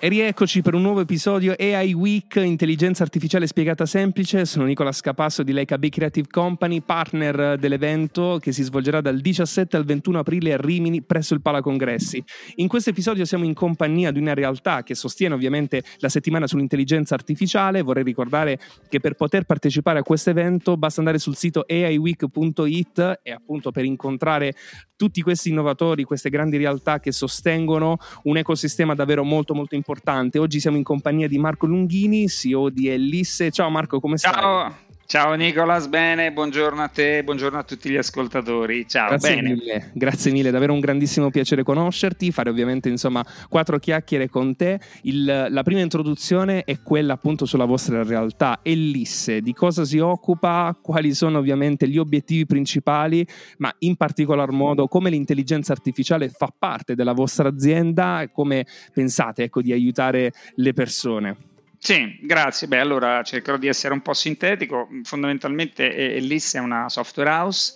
E rieccoci per un nuovo episodio AI Week, intelligenza artificiale spiegata semplice. Sono Nicola Scapasso di Leica B Creative Company, partner dell'evento che si svolgerà dal 17 al 21 aprile a Rimini presso il Pala Congressi. In questo episodio siamo in compagnia di una realtà che sostiene ovviamente la settimana sull'intelligenza artificiale. Vorrei ricordare che per poter partecipare a questo evento basta andare sul sito aiweek.it e appunto per incontrare tutti questi innovatori, queste grandi realtà che sostengono un ecosistema davvero molto molto importante. Oggi siamo in compagnia di Marco Lunghini, CEO di Ellisse. Ciao Marco, come stai? Ciao. Ciao Nicolas, bene, buongiorno a te, buongiorno a tutti gli ascoltatori. Ciao, grazie bene. Mille, grazie mille, davvero un grandissimo piacere conoscerti, fare ovviamente insomma quattro chiacchiere con te. Il, la prima introduzione è quella appunto sulla vostra realtà, Ellisse, di cosa si occupa, quali sono ovviamente gli obiettivi principali, ma in particolar modo come l'intelligenza artificiale fa parte della vostra azienda e come pensate ecco, di aiutare le persone. Sì, grazie. Beh, allora cercherò di essere un po' sintetico. Fondamentalmente Ellis è una software house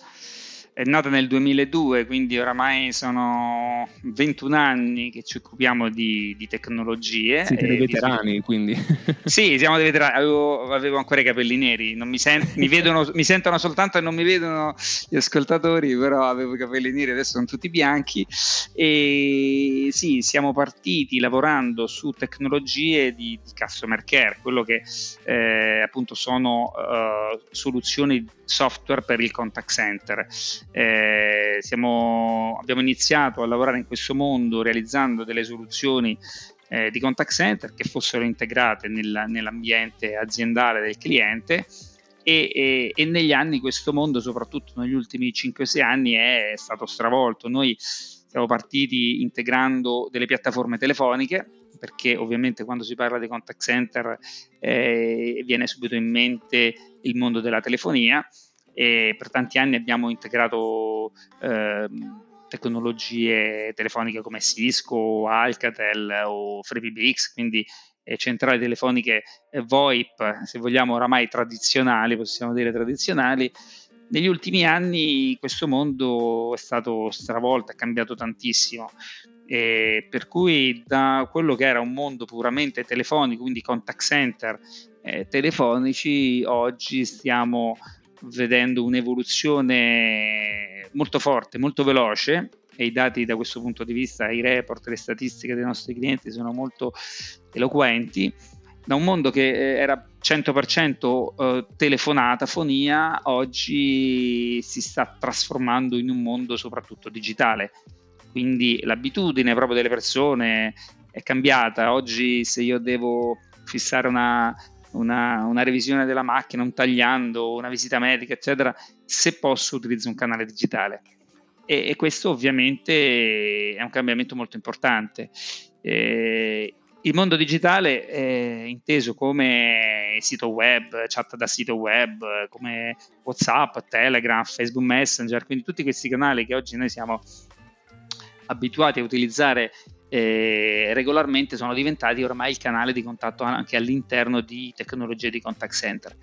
è nata nel 2002, quindi oramai sono 21 anni che ci occupiamo di, di tecnologie. Siete dei veterani, di... quindi. Sì, siamo dei veterani. Avevo, avevo ancora i capelli neri, mi, sent- mi, vedono, mi, sentono soltanto e non mi vedono gli ascoltatori, però avevo i capelli neri, adesso sono tutti bianchi. E sì, siamo partiti lavorando su tecnologie di, di customer care, quello che eh, appunto sono uh, soluzioni software per il contact center. Eh, siamo, abbiamo iniziato a lavorare in questo mondo realizzando delle soluzioni eh, di contact center che fossero integrate nel, nell'ambiente aziendale del cliente. E, e, e, negli anni questo mondo, soprattutto negli ultimi 5-6 anni, è stato stravolto. Noi siamo partiti integrando delle piattaforme telefoniche, perché ovviamente quando si parla di contact center eh, viene subito in mente il mondo della telefonia e per tanti anni abbiamo integrato eh, tecnologie telefoniche come Cisco, Alcatel o FreeBBX, quindi eh, centrali telefoniche eh, VoIP, se vogliamo oramai tradizionali, possiamo dire tradizionali. Negli ultimi anni questo mondo è stato stravolto, è cambiato tantissimo. E per cui da quello che era un mondo puramente telefonico, quindi contact center eh, telefonici, oggi stiamo vedendo un'evoluzione molto forte, molto veloce e i dati da questo punto di vista, i report, le statistiche dei nostri clienti sono molto eloquenti. Da un mondo che eh, era 100% eh, telefonata, fonia, oggi si sta trasformando in un mondo soprattutto digitale. Quindi l'abitudine proprio delle persone è cambiata. Oggi se io devo fissare una, una, una, revisione della macchina, un tagliando, una visita medica, eccetera, se posso utilizzo un canale digitale. E, e questo ovviamente è un cambiamento molto importante. Eh, il mondo digitale è inteso come sito web, chat da sito web, come WhatsApp, Telegram, Facebook Messenger, quindi tutti questi canali che oggi noi siamo abituati a utilizzare eh, regolarmente sono diventati ormai il canale di contatto anche all'interno di tecnologie di contact center.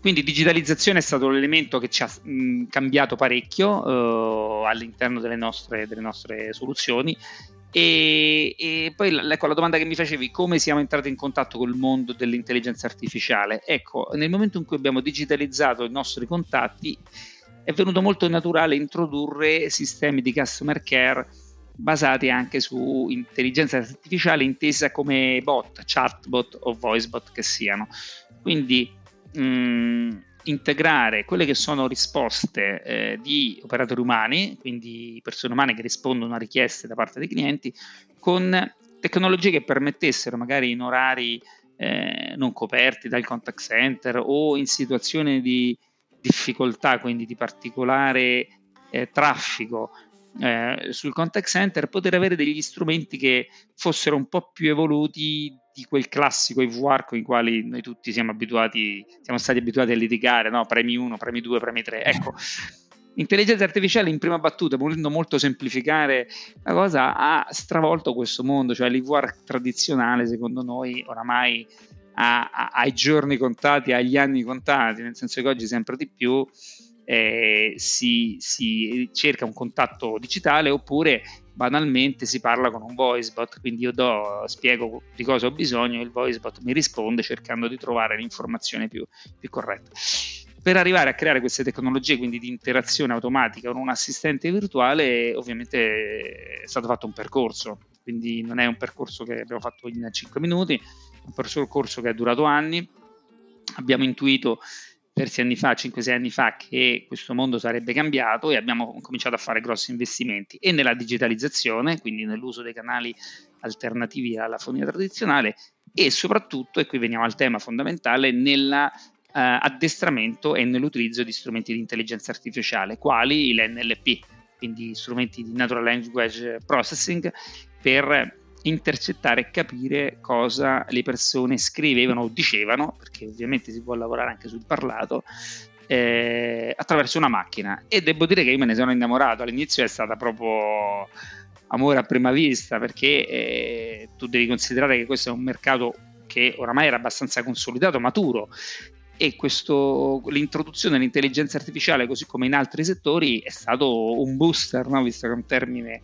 Quindi digitalizzazione è stato l'elemento che ci ha mh, cambiato parecchio eh, all'interno delle nostre, delle nostre soluzioni e, e, poi ecco la domanda che mi facevi, come siamo entrati in contatto col mondo dell'intelligenza artificiale? Ecco, nel momento in cui abbiamo digitalizzato i nostri contatti, è venuto molto naturale introdurre sistemi di customer care basati anche su intelligenza artificiale intesa come bot, chatbot o voicebot che siano. Quindi mh, mm, integrare quelle che sono risposte eh, di operatori umani, quindi persone umane che rispondono a richieste da parte dei clienti, con tecnologie che permettessero magari in orari eh, non coperti dal contact center o in situazioni di difficoltà, quindi di particolare eh, traffico eh, sul contact center, poter avere degli strumenti che fossero un po' più evoluti di quel classico IVR con i quali noi tutti siamo abituati, siamo stati abituati a litigare, no? premi 1, premi 2, premi 3. Ecco, L'intelligenza artificiale in prima battuta, volendo molto semplificare la cosa, ha stravolto questo mondo, cioè l'IVR tradizionale secondo noi oramai ha, ha, ha i giorni contati, ha gli anni contati, nel senso che oggi sempre di più eh, si, si, cerca un contatto digitale oppure banalmente si parla con un voice bot, quindi io do, spiego di cosa ho bisogno e il voice bot mi risponde cercando di trovare l'informazione più, più corretta. Per arrivare a creare queste tecnologie, quindi di interazione automatica con un assistente virtuale, ovviamente è stato fatto un percorso, quindi non è un percorso che abbiamo fatto in 5 minuti, è un percorso che è durato anni. Abbiamo intuito diversi anni fa, 5-6 anni fa, che questo mondo sarebbe cambiato e abbiamo cominciato a fare grossi investimenti. E nella digitalizzazione, quindi nell'uso dei canali alternativi alla fonia tradizionale e soprattutto, e qui veniamo al tema fondamentale, nell'addestramento uh, e nell'utilizzo di strumenti di intelligenza artificiale, quali l'NLP, quindi strumenti di Natural Language Processing, per intercettare e capire cosa le persone scrivevano o dicevano, perché ovviamente si può lavorare anche sul parlato, eh, attraverso una macchina. E devo dire che io me ne sono innamorato. All'inizio è stata proprio amore a prima vista, perché eh, tu devi considerare che questo è un mercato che oramai era abbastanza consolidato, maturo. E questo, l'introduzione dell'intelligenza artificiale, così come in altri settori, è stato un booster, no? visto che è un termine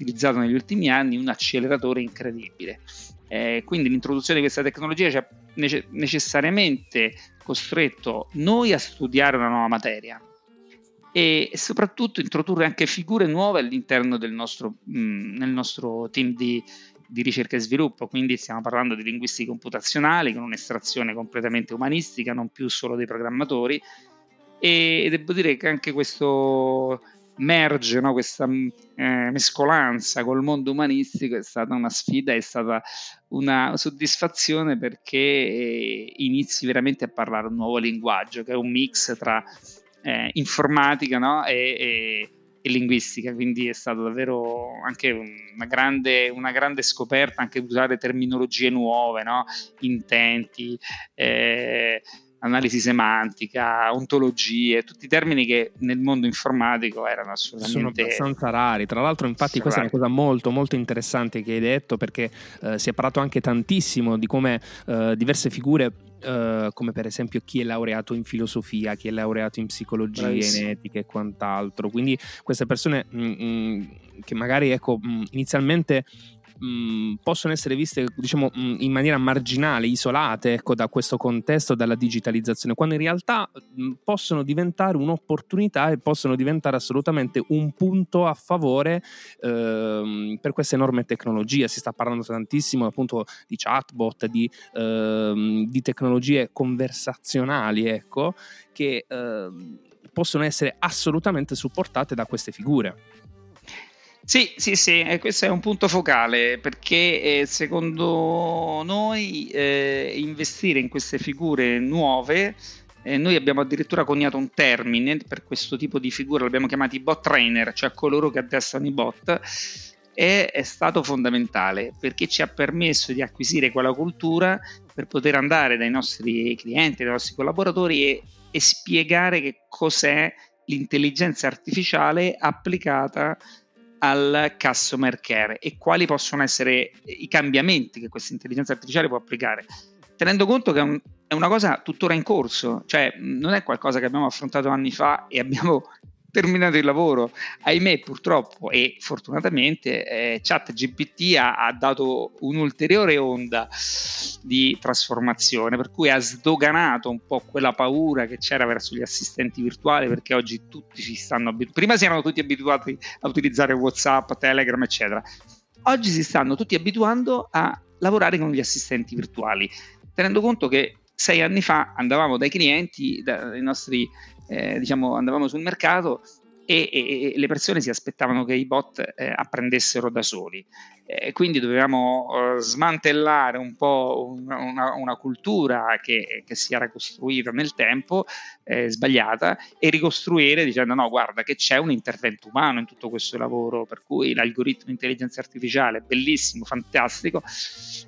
utilizzato negli ultimi anni, un acceleratore incredibile. Eh, quindi l'introduzione di questa tecnologia ci ha nece- necessariamente costretto noi a studiare una nuova materia e, soprattutto introdurre anche figure nuove all'interno del nostro, mh, mm, nostro team di, di ricerca e sviluppo, quindi stiamo parlando di linguisti computazionali con un'estrazione completamente umanistica, non più solo dei programmatori e devo dire che anche questo merge no, questa mm, eh, mescolanza col mondo umanistico è stata una sfida, è stata una soddisfazione perché eh, inizi veramente a parlare un nuovo linguaggio che è un mix tra eh, informatica no, e, e, e, linguistica, quindi è stata davvero anche una grande, una grande scoperta anche usare terminologie nuove, no, intenti. Eh, analisi semantica, ontologie, tutti i termini che nel mondo informatico erano assolutamente... Sono abbastanza rari, tra l'altro infatti questa rari. è una cosa molto molto interessante che hai detto perché eh, si è parlato anche tantissimo di come eh, diverse figure Uh, come per esempio chi è laureato in filosofia, chi è laureato in psicologia, Bravissimo. in etica e quant'altro. Quindi queste persone mh, mm, mh, mm, che magari ecco, mh, mm, inizialmente mh, possono essere viste diciamo, mh, in maniera marginale, isolate ecco, da questo contesto, dalla digitalizzazione, quando in realtà mh, possono diventare un'opportunità e possono diventare assolutamente un punto a favore eh, per queste enorme tecnologie. Si sta parlando tantissimo appunto di chatbot, di, eh, di tecnologie conversazionali, ecco, che eh, possono essere assolutamente supportate da queste figure. Sì, sì, sì, e questo è un punto focale perché eh, secondo noi eh, investire in queste figure nuove, eh, noi abbiamo addirittura coniato un termine per questo tipo di figure, l'abbiamo chiamati bot trainer, cioè coloro che addestrano i bot, è, è stato fondamentale perché ci ha permesso di acquisire quella cultura per poter andare dai nostri clienti, dai nostri collaboratori e, e spiegare che cos'è l'intelligenza artificiale applicata al customer care e quali possono essere i cambiamenti che questa intelligenza artificiale può applicare, tenendo conto che è, un, è una cosa tuttora in corso, cioè non è qualcosa che abbiamo affrontato anni fa e abbiamo terminato il lavoro. Ahimè, purtroppo e fortunatamente, eh, ChatGPT ha, ha dato un'ulteriore onda di trasformazione, per cui ha sdoganato un po' quella paura che c'era verso gli assistenti virtuali, perché oggi tutti si stanno abituando. Prima si erano tutti abituati a utilizzare WhatsApp, Telegram, eccetera. Oggi si stanno tutti abituando a lavorare con gli assistenti virtuali, tenendo conto che sei anni fa andavamo dai clienti, dai nostri eh, diciamo, andavamo sul mercato e, e, le persone si aspettavano che i bot eh, apprendessero da soli. Eh, quindi dovevamo uh, smantellare un po' una, una, una cultura che, che, si era costruita nel tempo, eh, sbagliata, e ricostruire dicendo no, guarda che c'è un intervento umano in tutto questo lavoro, per cui l'algoritmo di intelligenza artificiale è bellissimo, fantastico,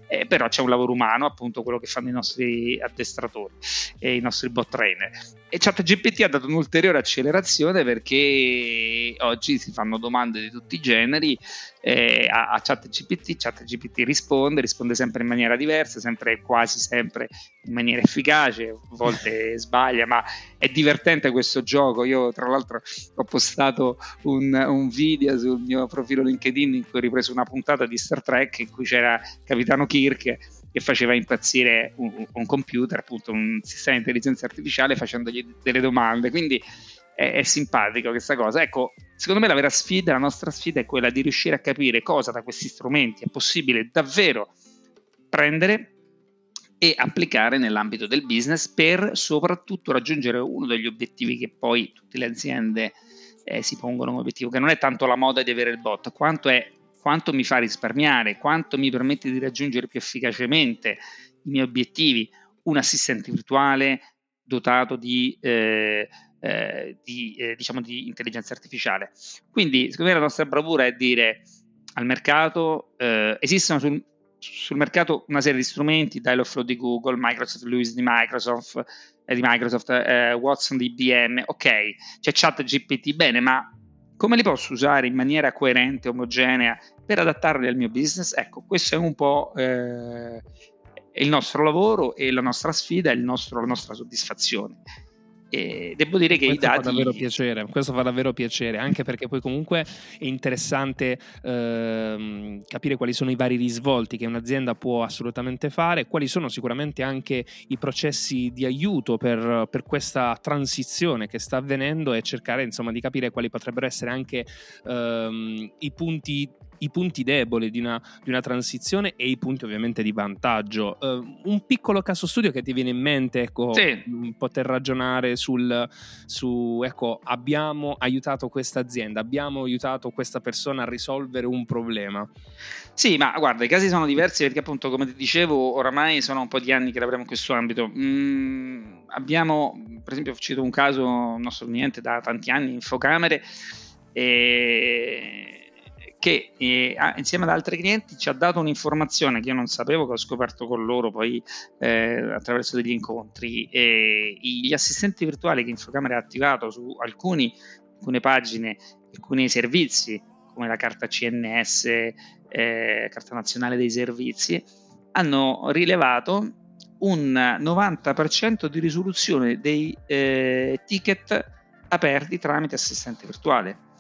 eh, però c'è un lavoro umano, appunto quello che fanno i nostri addestratori e i nostri bot trainer. E ChatGPT ha dato un'ulteriore accelerazione perché oggi si fanno domande di tutti i generi eh, a, a ChatGPT, ChatGPT risponde, risponde sempre in maniera diversa, sempre quasi sempre in maniera efficace, a volte sbaglia, ma è divertente questo gioco. Io tra l'altro ho postato un, un, video sul mio profilo LinkedIn in cui ho ripreso una puntata di Star Trek in cui c'era Capitano Kirk che faceva impazzire un, un computer, appunto un sistema di intelligenza artificiale facendogli delle domande. Quindi è, è simpatico questa cosa. Ecco, secondo me la vera sfida, la nostra sfida è quella di riuscire a capire cosa da questi strumenti è possibile davvero prendere e applicare nell'ambito del business per soprattutto raggiungere uno degli obiettivi che poi tutte le aziende eh, si pongono come obiettivo, che non è tanto la moda di avere il bot, quanto è quanto mi fa risparmiare, quanto mi permette di raggiungere più efficacemente i miei obiettivi, un assistente virtuale dotato di eh, eh, di, eh, diciamo di intelligenza artificiale. Quindi, secondo me, la nostra bravura è dire al mercato: eh, esistono sul, sul, mercato una serie di strumenti, Dialogflow di Google, Microsoft Lewis di Microsoft, eh, di Microsoft eh, Watson di IBM. Ok, c'è ChatGPT, bene, ma come li posso usare in maniera coerente, omogenea per adattarli al mio business? Ecco, questo è un po' eh, il nostro lavoro e la nostra sfida, nostro, la nostra soddisfazione. E devo dire che questo i dati. Fa davvero piacere, questo fa davvero piacere, anche perché poi comunque è interessante ehm, capire quali sono i vari risvolti che un'azienda può assolutamente fare, quali sono sicuramente anche i processi di aiuto per, per questa transizione che sta avvenendo e cercare insomma di capire quali potrebbero essere anche ehm, i punti i punti deboli di una, di una, transizione e i punti ovviamente di vantaggio. Uh, un piccolo caso studio che ti viene in mente, ecco, sì. Mm, poter ragionare sul, su, ecco, abbiamo aiutato questa azienda, abbiamo aiutato questa persona a risolvere un problema. Sì, ma guarda, i casi sono diversi perché appunto, come ti dicevo, oramai sono un po' di anni che lavoriamo in questo ambito. Mm, abbiamo, per esempio, cito un caso, un nostro cliente da tanti anni, Infocamere, e che eh, insieme ad altri clienti ci ha dato un'informazione che io non sapevo, che ho scoperto con loro poi eh, attraverso degli incontri. E gli assistenti virtuali che Infocamera ha attivato su alcuni, alcune pagine, alcuni servizi, come la carta CNS, eh, Carta Nazionale dei Servizi, hanno rilevato un 90% di risoluzione dei eh, ticket aperti tramite assistente virtuale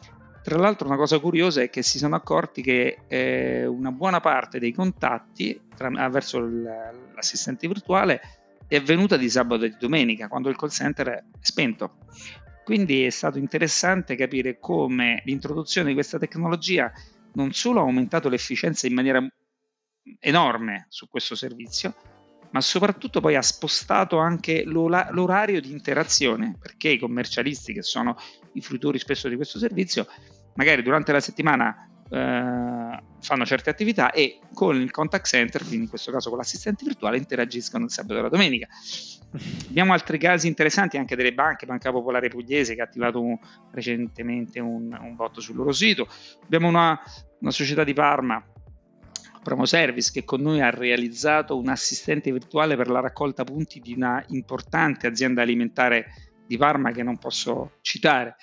tra l'altro una cosa curiosa è che si sono accorti che eh, una buona parte dei contatti tra, verso l'assistente virtuale è avvenuta di sabato e di domenica, quando il call center è spento. Quindi è stato interessante capire come l'introduzione di questa tecnologia non solo ha aumentato l'efficienza in maniera enorme su questo servizio, ma soprattutto poi ha spostato anche l'orario di interazione, perché i commercialisti, che sono i fruitori spesso di questo servizio, magari durante la settimana eh, fanno certe attività e con il contact center, quindi in questo caso con l'assistente virtuale, interagiscono il sabato e la domenica. Abbiamo altri casi interessanti anche delle banche, Banca Popolare Pugliese che ha attivato un, recentemente un, un bot sul loro sito. Abbiamo una, una società di Parma Promo Service che con noi ha realizzato un assistente virtuale per la raccolta punti di una importante azienda alimentare di Parma che non posso citare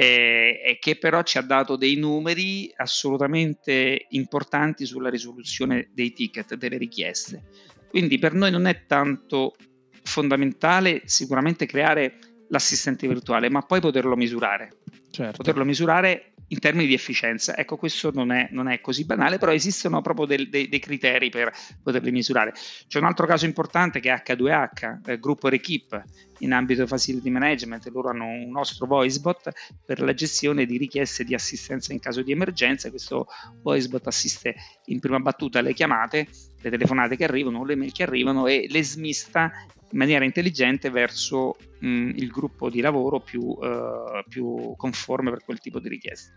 eh, e che però ci ha dato dei numeri assolutamente importanti sulla risoluzione dei ticket, delle richieste. Quindi per noi non è tanto fondamentale sicuramente creare l'assistente virtuale, ma poi poterlo misurare. Certo. Poterlo misurare in termini di efficienza. Ecco, questo non è, non è così banale, però esistono proprio del, dei, dei, criteri per poterli misurare. C'è un altro caso importante che è H2H, eh, gruppo Rekeep, in ambito facility management, loro hanno un nostro voicebot per la gestione di richieste di assistenza in caso di emergenza. Questo voicebot assiste in prima battuta alle chiamate, le telefonate che arrivano, le mail che arrivano e le smista in maniera intelligente verso mh, il gruppo di lavoro più, uh, più, conforme per quel tipo di richiesta.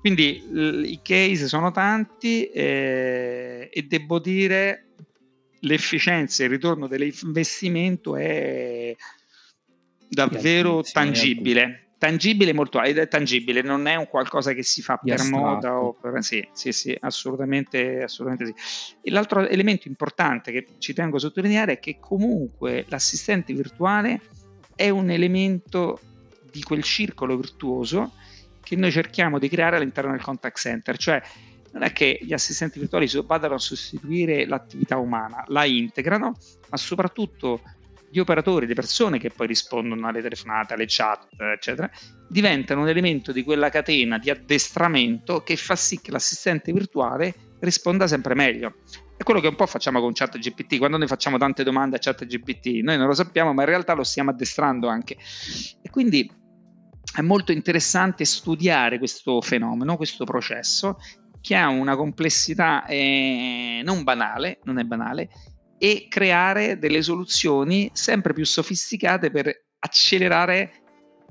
Quindi l- i case sono tanti eh, e devo dire l'efficienza e il ritorno dell'investimento è davvero tangibile tangibile molto ed è tangibile, non è un qualcosa che si fa per astratto. moda o per, sì, sì, sì, assolutamente, assolutamente sì. E l'altro elemento importante che ci tengo a sottolineare è che comunque l'assistente virtuale è un elemento di quel circolo virtuoso che noi cerchiamo di creare all'interno del contact center, cioè non è che gli assistenti virtuali vadano a sostituire l'attività umana, la integrano, ma soprattutto gli operatori, le persone che poi rispondono alle telefonate, alle chat, eccetera, diventano un elemento di quella catena di addestramento che fa sì che l'assistente virtuale risponda sempre meglio. È quello che un po' facciamo con ChatGPT, quando noi facciamo tante domande a ChatGPT, noi non lo sappiamo, ma in realtà lo stiamo addestrando anche. E quindi è molto interessante studiare questo fenomeno, questo processo, che ha una complessità eh, non banale, non è banale, e creare delle soluzioni sempre più sofisticate per accelerare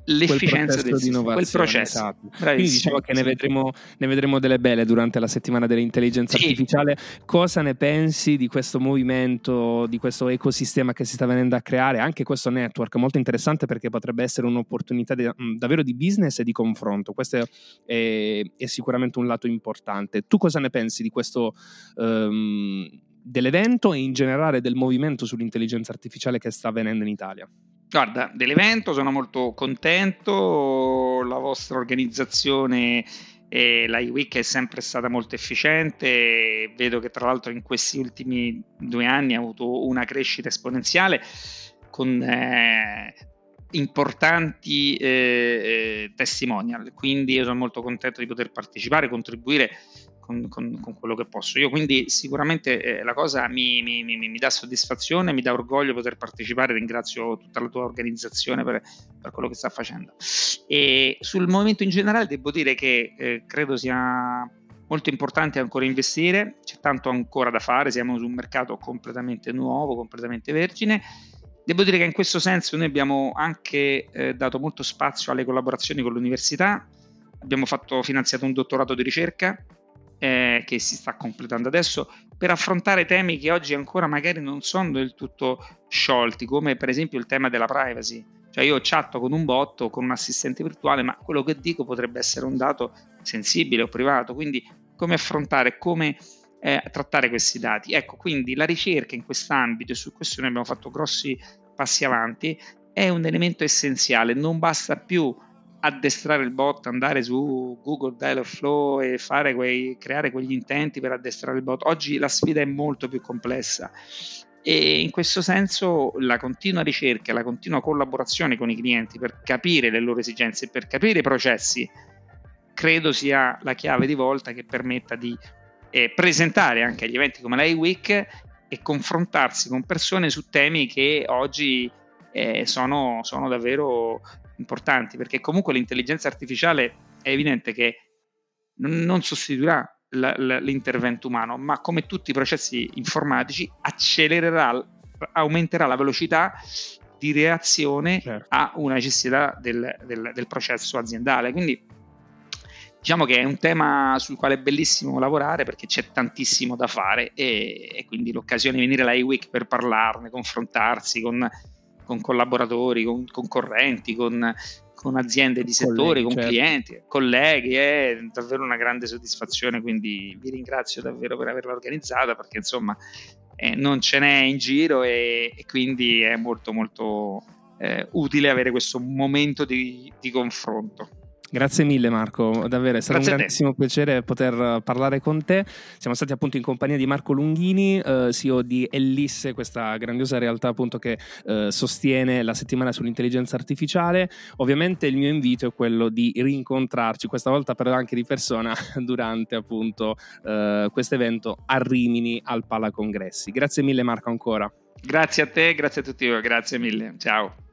l'efficienza del di quel processo. Esatto. Quindi diciamo che ne vedremo, ne vedremo, delle belle durante la settimana dell'intelligenza sì. artificiale. Cosa ne pensi di questo movimento, di questo ecosistema che si sta venendo a creare? Anche questo network molto interessante perché potrebbe essere un'opportunità di, mm, davvero di business e di confronto. Questo è, è, è, sicuramente un lato importante. Tu cosa ne pensi di questo? Um, dell'evento e in generale del movimento sull'intelligenza artificiale che sta avvenendo in Italia? Guarda, dell'evento sono molto contento, la vostra organizzazione e la iWeek è sempre stata molto efficiente, vedo che tra l'altro in questi ultimi due anni ha avuto una crescita esponenziale con eh, importanti eh, eh testimonial, quindi io sono molto contento di poter partecipare, contribuire con, con, con, quello che posso. Io quindi sicuramente eh, la cosa mi, mi, mi, mi, dà soddisfazione, mi dà orgoglio poter partecipare, ringrazio tutta la tua organizzazione per, per quello che sta facendo. E sul movimento in generale devo dire che eh, credo sia molto importante ancora investire, c'è tanto ancora da fare, siamo su un mercato completamente nuovo, completamente vergine. Devo dire che in questo senso noi abbiamo anche eh, dato molto spazio alle collaborazioni con l'università, abbiamo fatto, finanziato un dottorato di ricerca eh, che si sta completando adesso per affrontare temi che oggi ancora magari non sono del tutto sciolti, come per esempio il tema della privacy. Cioè io chatto con un bot o con un assistente virtuale, ma quello che dico potrebbe essere un dato sensibile o privato, quindi come affrontare, come eh, trattare questi dati. Ecco, quindi la ricerca in quest'ambito e su questo noi abbiamo fatto grossi passi avanti, è un elemento essenziale, non basta più addestrare il bot, andare su Google Dialogflow e quei, creare quegli intenti per addestrare il bot. Oggi la sfida è molto più complessa e in questo senso la continua ricerca, la continua collaborazione con i clienti per capire le loro esigenze, per capire i processi, credo sia la chiave di volta che permetta di eh, presentare anche agli eventi come l'I-Week e confrontarsi con persone su temi che oggi eh, sono, sono davvero importanti, perché comunque l'intelligenza artificiale è evidente che non sostituirà l'intervento umano, ma come tutti i processi informatici accelererà, aumenterà la velocità di reazione certo. a una necessità del, del, del, processo aziendale. Quindi diciamo che è un tema sul quale è bellissimo lavorare perché c'è tantissimo da fare e, e quindi l'occasione di venire alla iWeek per parlarne, confrontarsi con con collaboratori, con concorrenti, con, con aziende di settore, colleghi, con certo. clienti, colleghi, è davvero una grande soddisfazione, quindi vi ringrazio davvero per averla organizzata perché insomma eh, non ce n'è in giro e, e quindi è molto molto eh, utile avere questo momento di, di confronto. Grazie mille Marco, davvero è stato Grazie un grandissimo piacere poter parlare con te. Siamo stati appunto in compagnia di Marco Lunghini, eh, CEO di Ellisse, questa grandiosa realtà appunto che eh, sostiene la settimana sull'intelligenza artificiale. Ovviamente il mio invito è quello di rincontrarci, questa volta però anche di persona, durante appunto eh, questo evento a Rimini al Pala Congressi. Grazie mille Marco ancora. Grazie a te, grazie a tutti voi, grazie mille. Ciao.